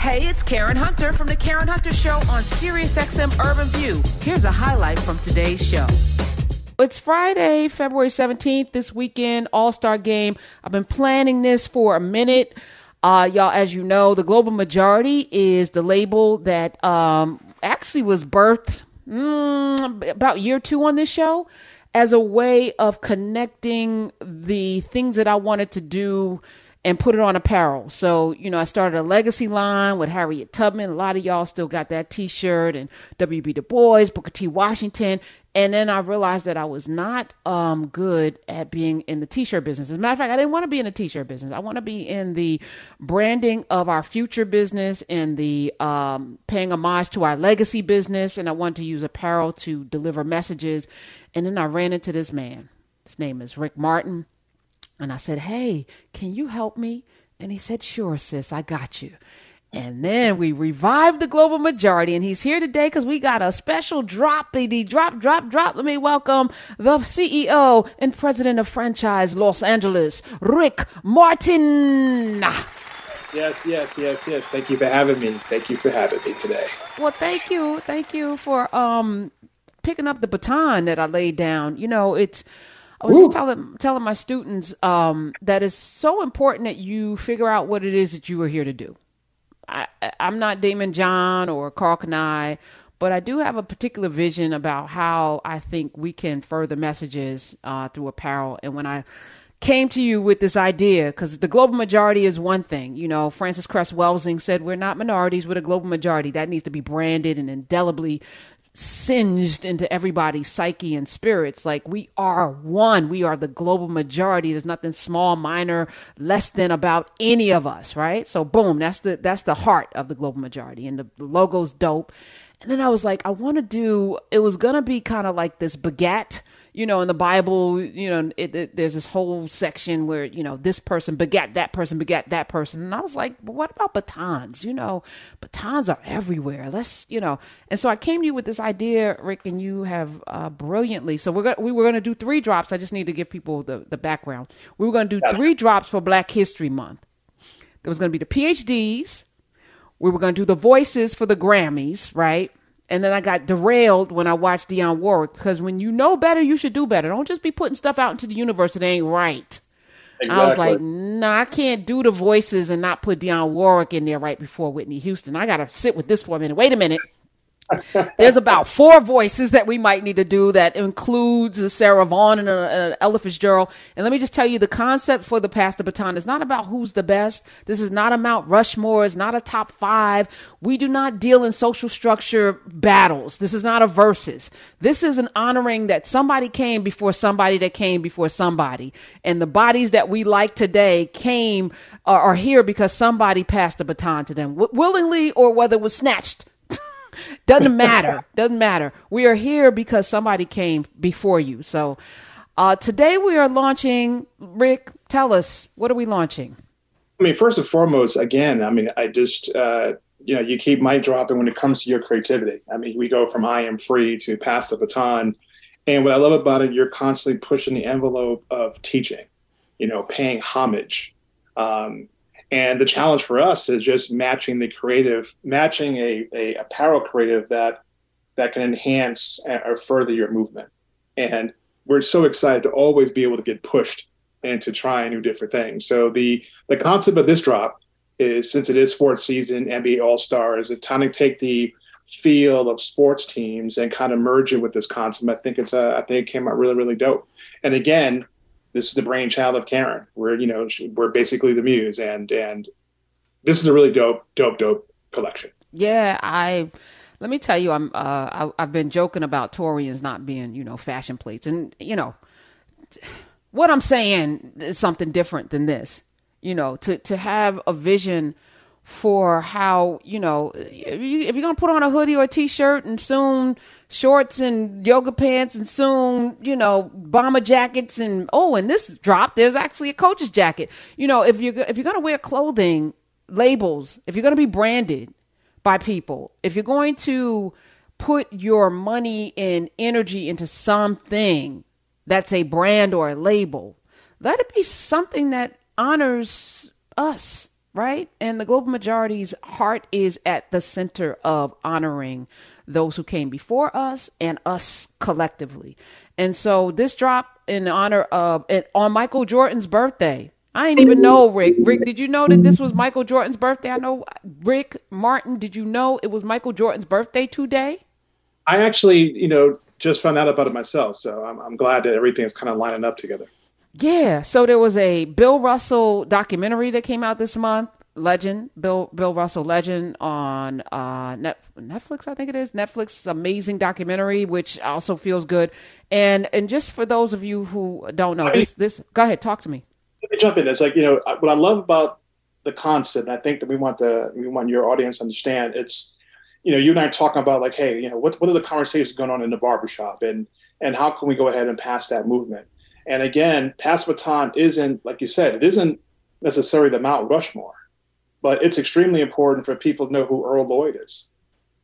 Hey, it's Karen Hunter from the Karen Hunter Show on SiriusXM Urban View. Here's a highlight from today's show. It's Friday, February 17th, this weekend, All Star game. I've been planning this for a minute. Uh, y'all, as you know, the Global Majority is the label that um, actually was birthed mm, about year two on this show as a way of connecting the things that I wanted to do and put it on apparel. So, you know, I started a legacy line with Harriet Tubman. A lot of y'all still got that t shirt and W.B. Du Bois, Booker T. Washington. And then I realized that I was not um, good at being in the t shirt business. As a matter of fact, I didn't want to be in the t shirt business. I want to be in the branding of our future business and the um, paying homage to our legacy business. And I wanted to use apparel to deliver messages. And then I ran into this man. His name is Rick Martin. And I said, Hey, can you help me? And he said, Sure, sis, I got you. And then we revived the global majority, and he's here today because we got a special drop, the drop, drop, drop. Let me welcome the CEO and president of franchise Los Angeles, Rick Martin. Yes, yes, yes, yes. Thank you for having me. Thank you for having me today. Well, thank you, thank you for um picking up the baton that I laid down. You know, it's I was Ooh. just telling telling my students um, that it's so important that you figure out what it is that you are here to do. I, am not Daymond John or Karl Kani, but I do have a particular vision about how I think we can further messages uh, through apparel. And when I came to you with this idea, because the global majority is one thing, you know, Frances Cress Welsing said we're not minorities, we're a global majority. That needs to be branded and indelibly singed into everybody's psyche and spirits. Like we are one. We are the global majority. There's nothing small, minor, less than about any of us, right? So boom, that's the that's the heart of the global majority. And the, the logo's dope. And then I was like, I want to do. It was gonna be kind of like this baguette you know, in the Bible, you know, it, it, there's this whole section where, you know, this person begat that person, begat that person. And I was like, well, what about batons? You know, batons are everywhere. Let's, you know. And so I came to you with this idea, Rick, and you have uh, brilliantly. So we're go- we were going to do three drops. I just need to give people the, the background. We were going to do three drops for Black History Month. There was going to be the PhDs. We were going to do the voices for the Grammys, right? And then I got derailed when I watched Dionne Warwick because when you know better, you should do better. Don't just be putting stuff out into the universe that ain't right. Exactly. I was like, no, nah, I can't do the voices and not put Dionne Warwick in there right before Whitney Houston. I got to sit with this for a minute. Wait a minute. There's about four voices that we might need to do that includes Sarah Vaughan and uh, Ella Fitzgerald. And let me just tell you, the concept for the Pass the Baton is not about who's the best. This is not a Mount Rushmore. It's not a top five. We do not deal in social structure battles. This is not a versus. This is an honoring that somebody came before somebody that came before somebody. And the bodies that we like today came uh, are here because somebody passed the baton to them, w- willingly or whether it was snatched doesn't matter. Doesn't matter. We are here because somebody came before you. So uh, today we are launching. Rick, tell us what are we launching? I mean, first and foremost, again, I mean, I just uh, you know, you keep mic dropping when it comes to your creativity. I mean, we go from I am free to pass the baton. And what I love about it, you're constantly pushing the envelope of teaching, you know, paying homage. Um, and the challenge for us is just matching the creative, matching a, a apparel creative that that can enhance or further your movement. And we're so excited to always be able to get pushed into trying new different things. So the the concept of this drop is since it is sports season, NBA All Stars, it's time to take the feel of sports teams and kind of merge it with this concept. I think it's a, I think it came out really really dope. And again, this is the brainchild of Karen. We're you know we're basically the muse, and and this is a really dope, dope, dope collection. Yeah, I let me tell you, I'm uh, I, have been joking about Torians not being you know fashion plates, and you know what I'm saying is something different than this. You know, to to have a vision for how you know if you're gonna put on a hoodie or a t-shirt and soon shorts and yoga pants and soon you know bomber jackets and oh and this drop there's actually a coach's jacket. You know if you're if you're gonna wear clothing labels if you're gonna be branded by people if you're going to put your money and energy into something that's a brand or a label let it be something that honors us right? And the global majority's heart is at the center of honoring those who came before us and us collectively. And so this drop in honor of on Michael Jordan's birthday. I didn't even know Rick. Rick, did you know that this was Michael Jordan's birthday? I know Rick Martin. Did you know it was Michael Jordan's birthday today? I actually, you know, just found out about it myself. So I'm, I'm glad that everything's kind of lining up together. Yeah. So there was a Bill Russell documentary that came out this month. Legend, Bill Bill Russell Legend on uh, Net, Netflix, I think it is. Netflix amazing documentary, which also feels good. And and just for those of you who don't know, this this go ahead, talk to me. Let me jump in. It's like you know what I love about the concept. I think that we want the we want your audience to understand. It's you know you and I talking about like, hey, you know what what are the conversations going on in the barbershop, and and how can we go ahead and pass that movement? And again, pass baton isn't like you said, it isn't necessarily the Mount Rushmore but it's extremely important for people to know who Earl Lloyd is.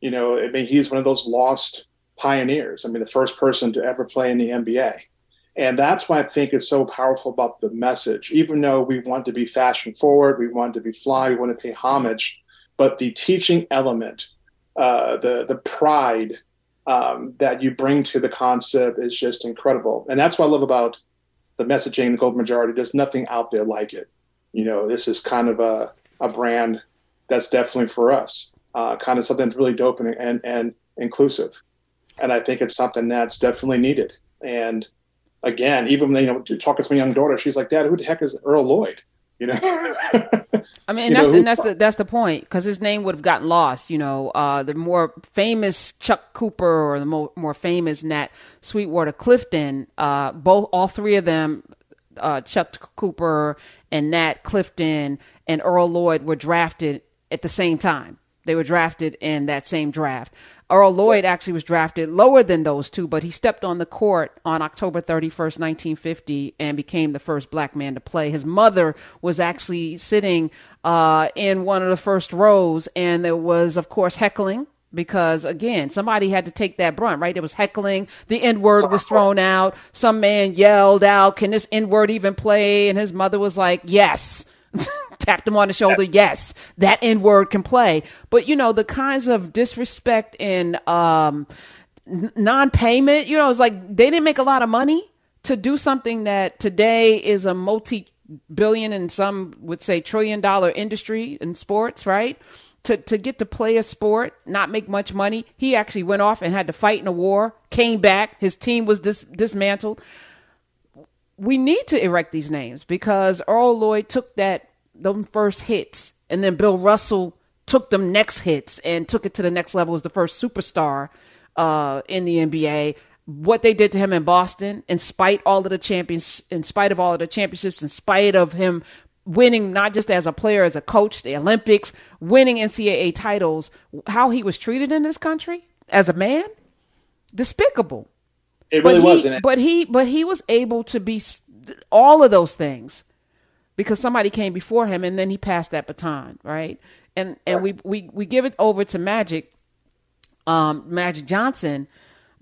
You know, I mean, he's one of those lost pioneers. I mean, the first person to ever play in the NBA. And that's why I think it's so powerful about the message. Even though we want to be fashion forward, we want to be fly, we want to pay homage, but the teaching element, uh, the the pride um, that you bring to the concept is just incredible. And that's what I love about the messaging, the Global Majority. There's nothing out there like it. You know, this is kind of a a brand that's definitely for us, uh, kind of something that's really dope and, and, and inclusive. And I think it's something that's definitely needed. And again, even you know, talking to my young daughter, she's like, Dad, who the heck is Earl Lloyd? You know, I mean, that's, know, and that's the that's the point because his name would have gotten lost. You know, uh, the more famous Chuck Cooper or the more, more famous Nat Sweetwater Clifton, uh, both all three of them uh, Chuck Cooper and Nat Clifton and Earl Lloyd were drafted at the same time. They were drafted in that same draft. Earl Lloyd actually was drafted lower than those two, but he stepped on the court on October 31st, 1950, and became the first black man to play. His mother was actually sitting uh, in one of the first rows, and there was, of course, heckling because again, somebody had to take that brunt, right? There was heckling. The N word was thrown out. Some man yelled out, "Can this N word even play?" And his mother was like, "Yes." Tapped him on the shoulder. Yes, that N word can play. But you know the kinds of disrespect and um, non-payment. You know, it's like they didn't make a lot of money to do something that today is a multi-billion and some would say trillion dollar industry in sports, right? to, to get to play a sport, not make much money. He actually went off and had to fight in a war, came back, his team was dis- dismantled. We need to erect these names because Earl Lloyd took that them first hits and then Bill Russell took them next hits and took it to the next level as the first superstar uh, in the NBA. What they did to him in Boston, in spite all of the champions, in spite of all of the championships, in spite of him winning not just as a player, as a coach, the Olympics, winning NCAA titles, how he was treated in this country as a man, despicable. It really but was, he, but he but he was able to be all of those things because somebody came before him, and then he passed that baton, right? And and we we we give it over to Magic, um, Magic Johnson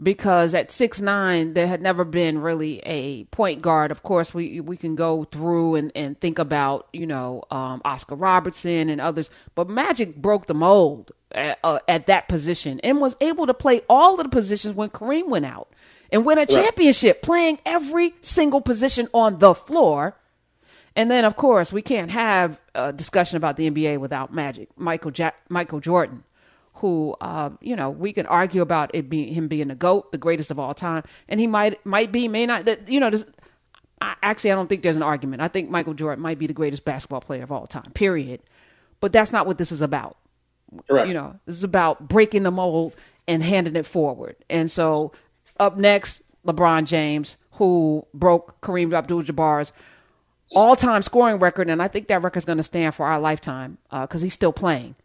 because at six nine there had never been really a point guard. Of course, we we can go through and, and think about you know um, Oscar Robertson and others, but Magic broke the mold at, uh, at, that position and was able to play all of the positions when Kareem went out and win a championship, playing every single position on the floor. And then, of course, we can't have a discussion about the NBA without Magic, Michael ja- Michael Jordan who, uh, you know, we can argue about it being him being the goat, the greatest of all time, and he might might be, may not. That you know, I, actually, I don't think there's an argument. I think Michael Jordan might be the greatest basketball player of all time. Period. But that's not what this is about. Correct. You know, this is about breaking the mold and handing it forward. And so, up next, LeBron James, who broke Kareem Abdul-Jabbar's all-time scoring record, and I think that record is going to stand for our lifetime because uh, he's still playing.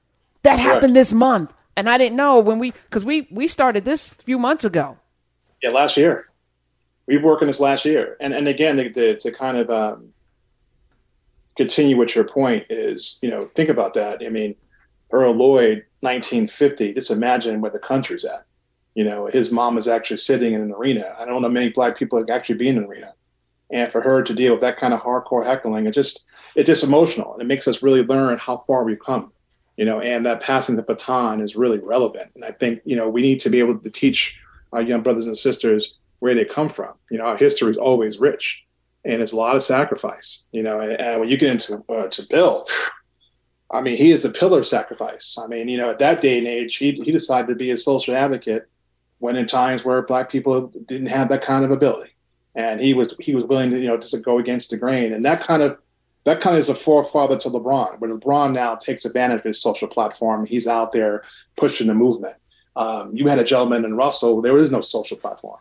That happened this month and I didn't know when we because we we started this a few months ago. Yeah, last year. We have working this last year, and and again to, to, to kind of um, continue with your point is you know think about that. I mean, Earl Lloyd, 1950. Just imagine where the country's at. You know, his mom is actually sitting in an arena. I don't know many black people that actually be in an arena. And for her to deal with that kind of hardcore heckling, it just it's just emotional. and It makes us really learn how far we've come, you know. And that passing the baton is really relevant. And I think you know we need to be able to teach our young brothers and sisters where they come from. You know, our history is always rich, and it's a lot of sacrifice. You know, and, and when you get into uh, to Bill, I mean, he is the pillar of sacrifice. I mean, you know, at that day and age, he he decided to be a social advocate when in times where black people didn't have that kind of ability. And he was he was willing to you know just to go against the grain. And that kind of that kind of is a forefather to lebron where lebron now takes advantage of his social platform. He's out there pushing the movement. Um, you had a gentleman in russell there was no social platform.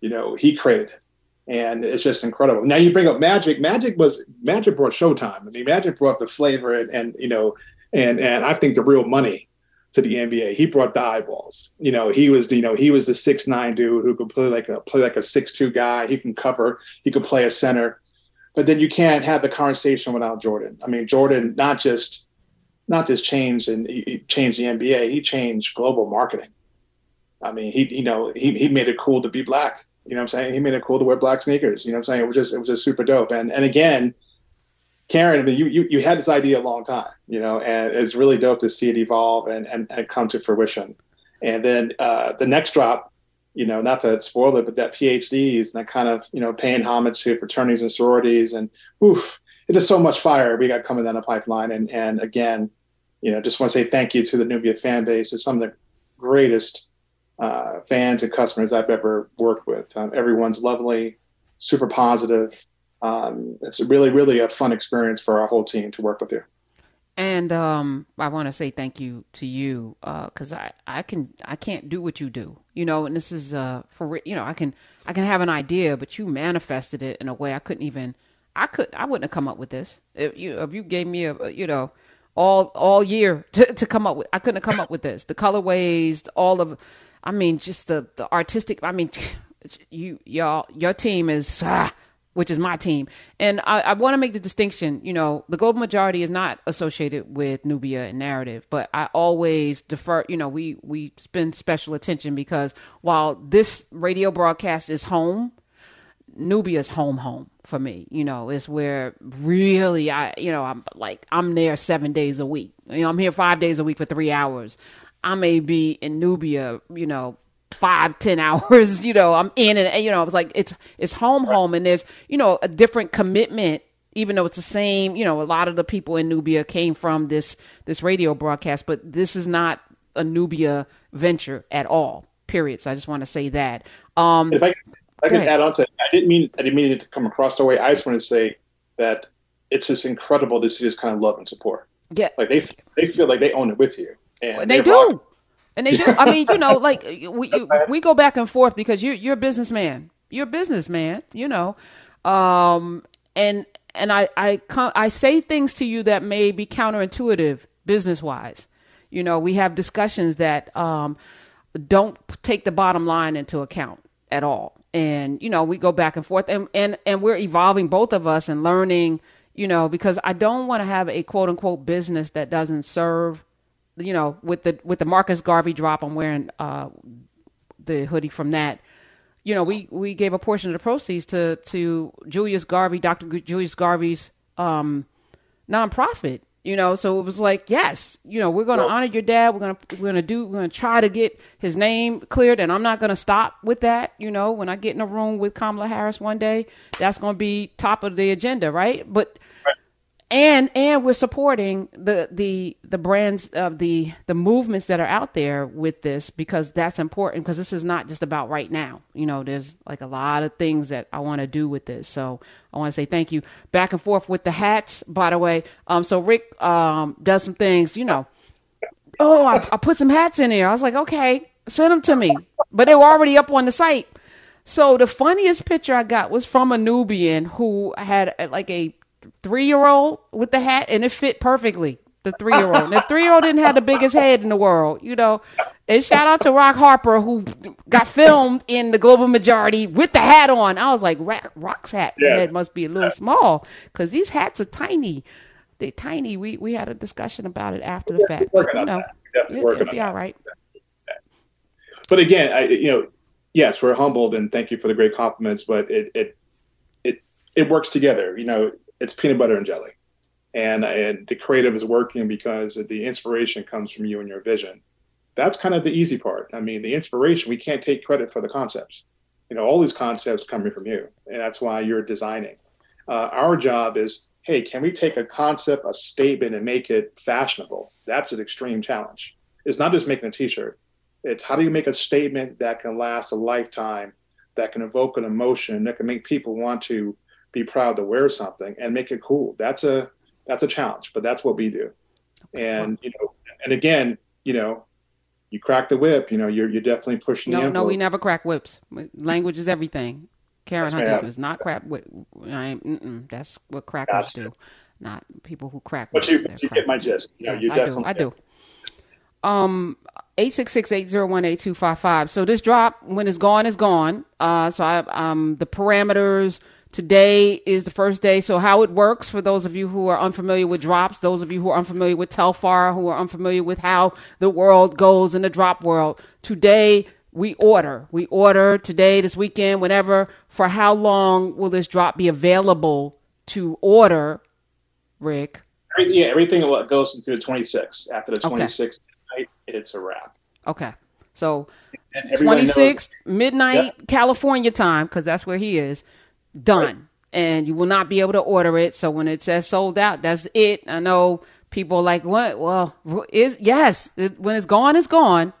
You know he created it. And it's just incredible. Now you bring up magic. Magic was magic brought showtime. I mean magic brought the flavor and, and you know and and i think the real money to the NBA. He brought the eyeballs. You know, he was you know he was the six nine dude who could play like a play like a six two guy. He can cover. He could play a center. But then you can't have the conversation without Jordan. I mean, Jordan not just not just changed and he changed the NBA. He changed global marketing. I mean, he you know he he made it cool to be black. You know what I'm saying? He made it cool to wear black sneakers. You know what I'm saying? It was just it was just super dope. And and again, Karen, I mean, you, you, you had this idea a long time, you know, and it's really dope to see it evolve and, and, and come to fruition. And then uh, the next drop, you know, not to spoil it, but that PhDs and that kind of, you know, paying homage to fraternities and sororities and oof, it is so much fire we got coming down the pipeline. And, and again, you know, just want to say thank you to the Nubia fan base. It's some of the greatest uh, fans and customers I've ever worked with. Um, everyone's lovely, super positive, um, it's really, really a fun experience for our whole team to work with you. And um, I want to say thank you to you because uh, I, I can I can't do what you do, you know. And this is uh, for you know I can I can have an idea, but you manifested it in a way I couldn't even I could I wouldn't have come up with this if you if you gave me a you know all all year to, to come up with I couldn't have come up with this the colorways all of I mean just the the artistic I mean you y'all your team is ah, which is my team. And I, I want to make the distinction, you know, the global majority is not associated with Nubia and narrative, but I always defer, you know, we, we spend special attention because while this radio broadcast is home, Nubia is home, home for me. You know, it's where really I, you know, I'm like, I'm there seven days a week. You know, I'm here five days a week for three hours. I may be in Nubia, you know, five ten hours you know i'm in and you know it's like it's it's home home and there's you know a different commitment even though it's the same you know a lot of the people in nubia came from this this radio broadcast but this is not a nubia venture at all period. So i just want to say that. Um if i, I can add on to it i didn't mean i didn't mean it to come across the way. I just want to say that it's just incredible to see this kind of love and support. Yeah. Like they they feel like they own it with you and they do and they do. I mean, you know, like we we go back and forth because you're you're a businessman. You're a businessman. You know, um, and and I I I say things to you that may be counterintuitive business wise. You know, we have discussions that um, don't take the bottom line into account at all. And you know, we go back and forth, and and and we're evolving both of us and learning. You know, because I don't want to have a quote unquote business that doesn't serve you know, with the with the Marcus Garvey drop, I'm wearing uh, the hoodie from that. You know, we we gave a portion of the proceeds to to Julius Garvey, Dr. Julius Garvey's um, nonprofit. You know, so it was like, yes, you know, we're going to honor your dad. We're going to we're going to do we're going to try to get his name cleared, and I'm not going to stop with that. You know, when I get in a room with Kamala Harris one day, that's going to be top of the agenda, right? But and and we're supporting the the the brands of the the movements that are out there with this because that's important because this is not just about right now. You know there's like a lot of things that i want to do with this. So i want to say thank you. Back and forth with the hats by the way. Um so rick um does some things you know. Oh i, I put some hats in there. I was like okay send them to me. But they were already up on the site. So the funniest picture i got was from a nubian who had like a three year old with the hat, and it fit perfectly. The three year old. The three year old didn't have the biggest head in the world, you know. And shout out to Rock Harper who got filmed in the Global Majority with the hat on. I was like, Rock's hat yes. head must be a little small because these hats are tiny. They're tiny. We we had a discussion about it after the fact. But, you know, it, will be all right. But again, I you know, yes, we're humbled and thank you for the great compliments. But it it it works together. You know, it's peanut butter and jelly, and and the creative is working because the inspiration comes from you and your vision. That's kind of the easy part. I mean, the inspiration we can't take credit for the concepts. You know, all these concepts coming from you, and that's why you're designing. Uh, our job is, hey, can we take a concept, a statement, and make it fashionable? That's an extreme challenge. It's not just making a T-shirt. It's how do you make a statement that can last a lifetime, that can evoke an emotion, that can make people want to be proud to wear something and make it cool. That's a that's a challenge, but that's what we do. And you know, and again, you know, you crack the whip. You know, you're you're definitely pushing. No, no, we never crack whips. Language is everything. Karen yes, Hunter does not crack whip. I, that's what crackers gotcha. do, not people who crack. But you, you get my gist. You know, yes, I do. I do. Um, 866-801-8255. So this drop, when it's gone, is gone. Uh, so I, um, the parameters, Today is the first day. So how it works for those of you who are unfamiliar with drops, those of you who are unfamiliar with Telfar, who are unfamiliar with how the world goes in the drop world. Today we order. We order today, this weekend, whenever. For how long will this drop be available to order, Rick? Yeah, everything goes into the 26th. After the 26th, okay. it's a wrap. Okay. So 26th, midnight, yeah. California time, because that's where he is done. Right. And you will not be able to order it. So when it says sold out, that's it. I know people are like, what? Well, is yes, it, when it's gone, it's gone.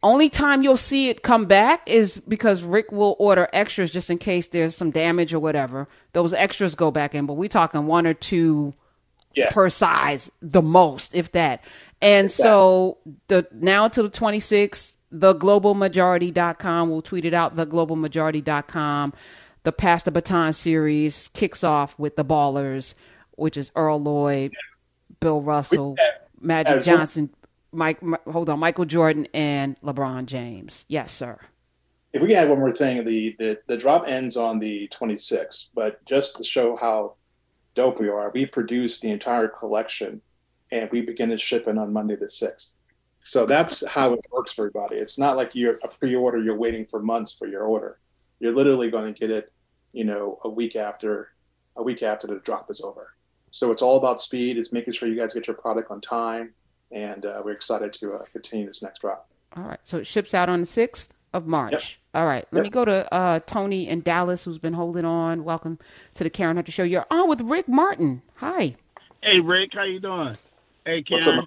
Only time you'll see it come back is because Rick will order extras just in case there's some damage or whatever. Those extras go back in, but we're talking one or two yeah. per size, the most, if that. And exactly. so the now until the 26th, theglobalmajority.com, we'll tweet it out, theglobalmajority.com the Pass the Baton series kicks off with the Ballers, which is Earl Lloyd, Bill Russell, Magic Johnson, Mike. Hold on, Michael Jordan, and LeBron James. Yes, sir. If we can add one more thing, the, the the drop ends on the 26th, but just to show how dope we are, we produce the entire collection, and we begin to ship it on Monday the 6th. So that's how it works for everybody. It's not like you're a pre-order; you're waiting for months for your order you're literally going to get it, you know, a week after a week after the drop is over. So it's all about speed. It's making sure you guys get your product on time, and uh, we're excited to uh, continue this next drop. All right. So it ships out on the sixth of March. Yep. All right. Let yep. me go to uh, Tony in Dallas, who's been holding on. Welcome to the Karen Hunter Show. You're on with Rick Martin. Hi. Hey, Rick. How you doing? Hey, Karen.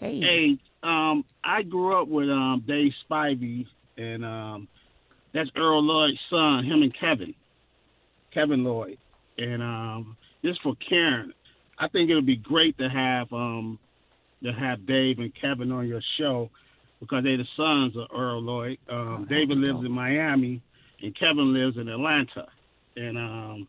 Hey. Hey. Um, I grew up with um, Dave Spivey, and um, that's Earl Lloyd's son, him and Kevin, Kevin Lloyd. And um, this for Karen. I think it would be great to have um, to have Dave and Kevin on your show because they're the sons of Earl Lloyd. Um, oh, David lives in Miami, and Kevin lives in Atlanta. And um,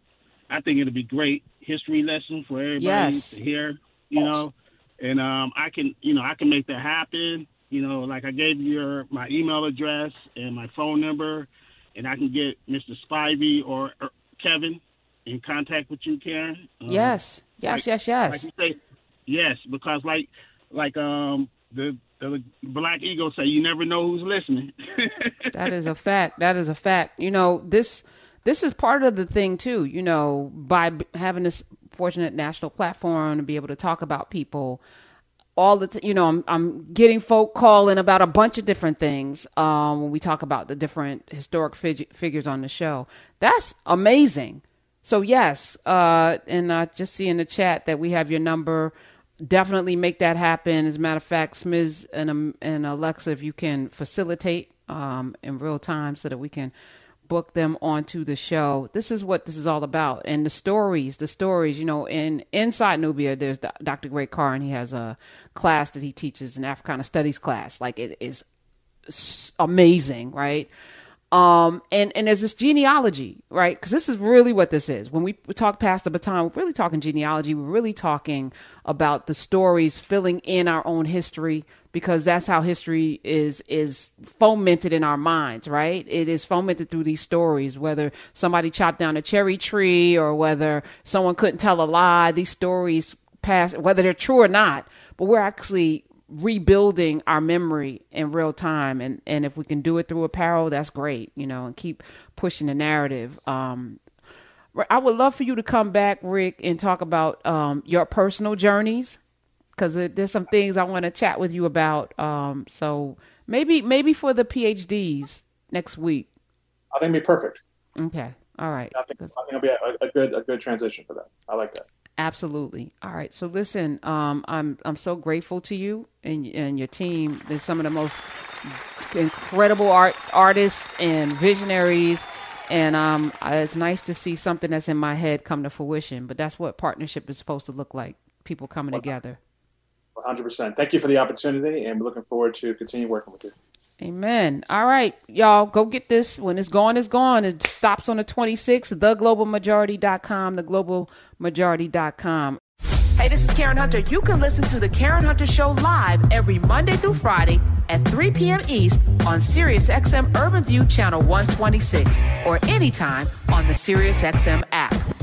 I think it'd be great history lesson for everybody yes. to hear. You know, and um, I can, you know, I can make that happen. You know, like I gave you your my email address and my phone number, and I can get Mr. Spivey or, or Kevin in contact with you, Karen. Um, yes, yes, like, yes, yes. Like you say, yes, because like like um the the black ego say you never know who's listening. that is a fact. That is a fact. You know this this is part of the thing too. You know by having this fortunate national platform to be able to talk about people all the t- you know I'm, I'm getting folk calling about a bunch of different things um, when we talk about the different historic fig- figures on the show. That's amazing. So yes uh, and i just see in the chat that we have your number. Definitely make that happen. As a matter of fact smiz and, um, and alexa if you can facilitate um, in real time so that we can book them onto the show. This is what this is all about. And the stories, the stories, you know, in inside Nubia, there's Dr. Greg Carr, and he has a class that he teaches, an Africana Studies class. Like it is amazing, right? Um, and, and there's this genealogy, right? Because this is really what this is. When we talk past the baton, we're really talking genealogy. We're really talking about the stories filling in our own history because that's how history is is fomented in our minds, right? It is fomented through these stories, whether somebody chopped down a cherry tree or whether someone couldn't tell a lie. These stories pass, whether they're true or not, but we're actually rebuilding our memory in real time and and if we can do it through apparel that's great you know and keep pushing the narrative um I would love for you to come back, Rick, and talk about um, your personal journeys because there's some things I want to chat with you about. Um, so maybe maybe for the PhDs next week. I think it'd be perfect. Okay. All right. I think, I think it'll be a, a, good a good transition for that. I like that. Absolutely. All right. So listen, um, I'm I'm so grateful to you and and your team. They're some of the most incredible art artists and visionaries. And um, it's nice to see something that's in my head come to fruition. But that's what partnership is supposed to look like: people coming together. 100%. Thank you for the opportunity, and we're looking forward to continue working with you. Amen. All right, y'all, go get this. When it's gone, it's gone. It stops on the 26th. TheGlobalMajority.com, TheGlobalMajority.com. Hey, this is Karen Hunter. You can listen to The Karen Hunter Show live every Monday through Friday at 3 p.m. East on SiriusXM Urban View Channel 126 or anytime on the SiriusXM app.